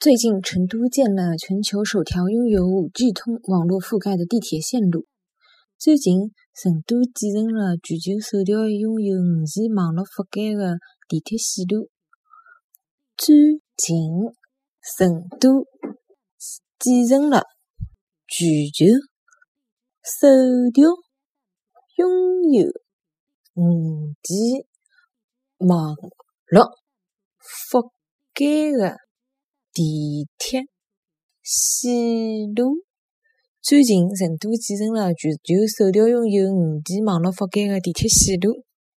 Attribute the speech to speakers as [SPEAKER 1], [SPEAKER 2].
[SPEAKER 1] 最近，成都建了全球首条拥有 5G 通网络覆盖的地铁线路。最近，成都建成了全球首条拥有 5G 网络覆盖的地铁线路。最近，成都建成了全球首条拥有 5G 网络覆盖的。地铁线路。最近，成都建成了全球首条拥有五 G 网络覆盖的地铁线路。